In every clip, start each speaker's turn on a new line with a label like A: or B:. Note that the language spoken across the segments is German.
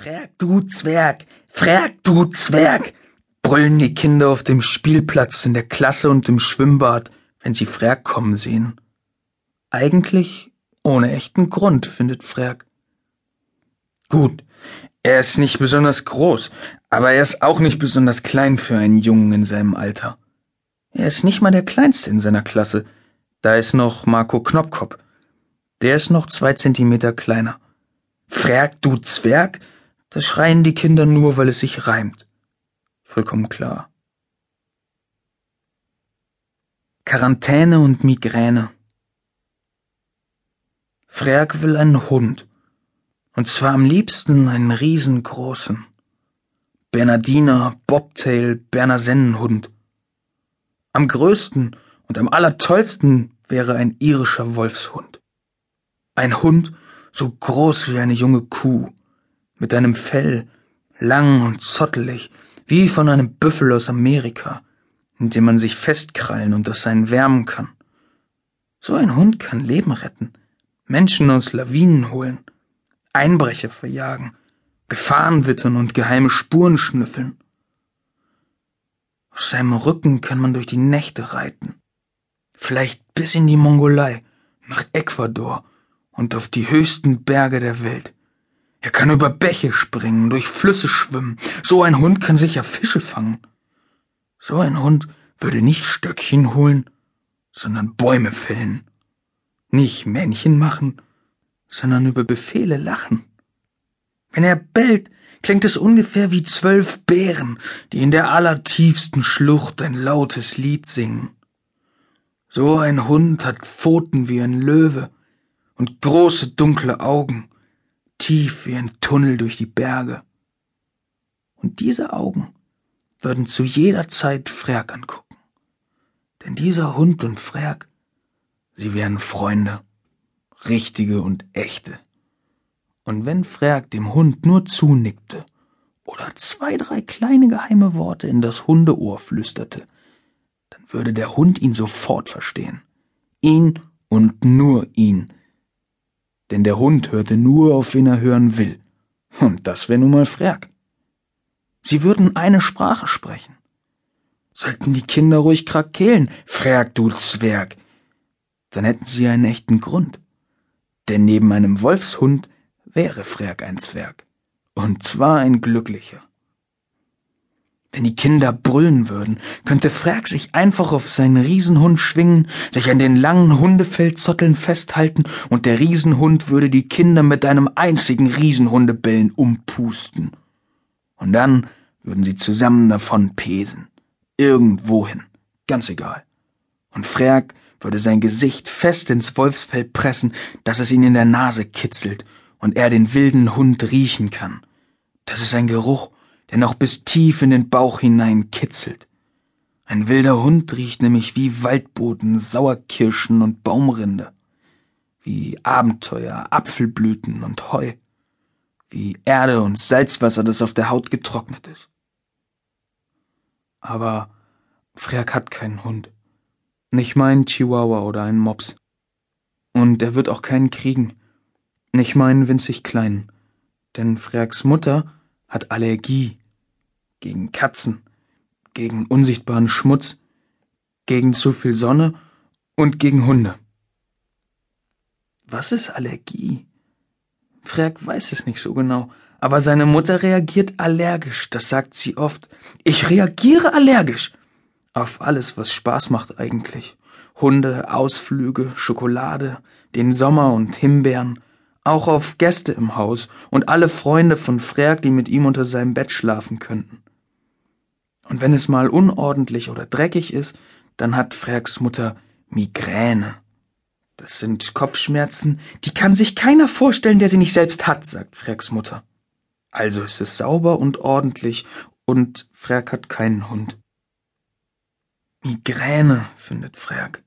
A: Frag du Zwerg, frag du Zwerg, brüllen die Kinder auf dem Spielplatz, in der Klasse und im Schwimmbad, wenn sie Frag kommen sehen. Eigentlich ohne echten Grund, findet Frag. Gut, er ist nicht besonders groß, aber er ist auch nicht besonders klein für einen Jungen in seinem Alter. Er ist nicht mal der Kleinste in seiner Klasse. Da ist noch Marco Knopkop. Der ist noch zwei Zentimeter kleiner. Frag du Zwerg, das schreien die Kinder nur, weil es sich reimt. Vollkommen klar. Quarantäne und Migräne. Frerk will einen Hund. Und zwar am liebsten einen riesengroßen. Bernardiner, Bobtail, Bernasennenhund. Am größten und am allertollsten wäre ein irischer Wolfshund. Ein Hund so groß wie eine junge Kuh mit einem Fell, lang und zottelig, wie von einem Büffel aus Amerika, in dem man sich festkrallen und das einen wärmen kann. So ein Hund kann Leben retten, Menschen aus Lawinen holen, Einbrecher verjagen, Gefahren wittern und geheime Spuren schnüffeln. Auf seinem Rücken kann man durch die Nächte reiten, vielleicht bis in die Mongolei, nach Ecuador und auf die höchsten Berge der Welt. Er kann über Bäche springen, durch Flüsse schwimmen. So ein Hund kann sicher Fische fangen. So ein Hund würde nicht Stöckchen holen, sondern Bäume fällen. Nicht Männchen machen, sondern über Befehle lachen. Wenn er bellt, klingt es ungefähr wie zwölf Bären, die in der allertiefsten Schlucht ein lautes Lied singen. So ein Hund hat Pfoten wie ein Löwe und große dunkle Augen tief wie ein Tunnel durch die Berge. Und diese Augen würden zu jeder Zeit Frerk angucken. Denn dieser Hund und Frerk, sie wären Freunde, richtige und echte. Und wenn Frerk dem Hund nur zunickte oder zwei, drei kleine geheime Worte in das Hundeohr flüsterte, dann würde der Hund ihn sofort verstehen. Ihn und nur ihn denn der Hund hörte nur, auf wen er hören will. Und das wär nun mal Frerk. Sie würden eine Sprache sprechen. Sollten die Kinder ruhig krakeelen, Frerk, du Zwerg, dann hätten sie einen echten Grund. Denn neben einem Wolfshund wäre Frerk ein Zwerg. Und zwar ein glücklicher. Wenn die Kinder brüllen würden, könnte Frag sich einfach auf seinen Riesenhund schwingen, sich an den langen Hundefellzotteln festhalten und der Riesenhund würde die Kinder mit einem einzigen Riesenhundebellen umpusten. Und dann würden sie zusammen davon pesen. Irgendwohin. Ganz egal. Und Frag würde sein Gesicht fest ins Wolfsfell pressen, dass es ihn in der Nase kitzelt und er den wilden Hund riechen kann. Das ist ein Geruch, der noch bis tief in den Bauch hinein kitzelt. Ein wilder Hund riecht nämlich wie Waldboden, Sauerkirschen und Baumrinde, wie Abenteuer, Apfelblüten und Heu, wie Erde und Salzwasser, das auf der Haut getrocknet ist. Aber Freak hat keinen Hund. Nicht meinen Chihuahua oder einen Mops. Und er wird auch keinen kriegen. Nicht meinen winzig kleinen. Denn Freaks Mutter hat Allergie gegen Katzen, gegen unsichtbaren Schmutz, gegen zu viel Sonne und gegen Hunde. Was ist Allergie? Frerk weiß es nicht so genau, aber seine Mutter reagiert allergisch, das sagt sie oft. Ich reagiere allergisch auf alles, was Spaß macht eigentlich. Hunde, Ausflüge, Schokolade, den Sommer und Himbeeren, auch auf Gäste im Haus und alle Freunde von Frerk, die mit ihm unter seinem Bett schlafen könnten. Und wenn es mal unordentlich oder dreckig ist, dann hat Frerks Mutter Migräne. Das sind Kopfschmerzen, die kann sich keiner vorstellen, der sie nicht selbst hat, sagt Frerks Mutter. Also ist es sauber und ordentlich und Frerk hat keinen Hund. Migräne, findet Frerk.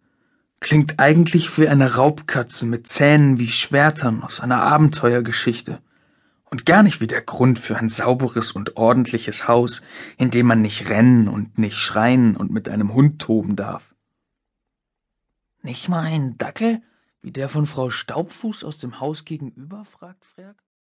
A: Klingt eigentlich wie eine Raubkatze mit Zähnen wie Schwertern aus einer Abenteuergeschichte. Und gar nicht wie der Grund für ein sauberes und ordentliches Haus, in dem man nicht rennen und nicht schreien und mit einem Hund toben darf. Nicht mal ein Dackel, wie der von Frau Staubfuß aus dem Haus gegenüber? fragt Frerk.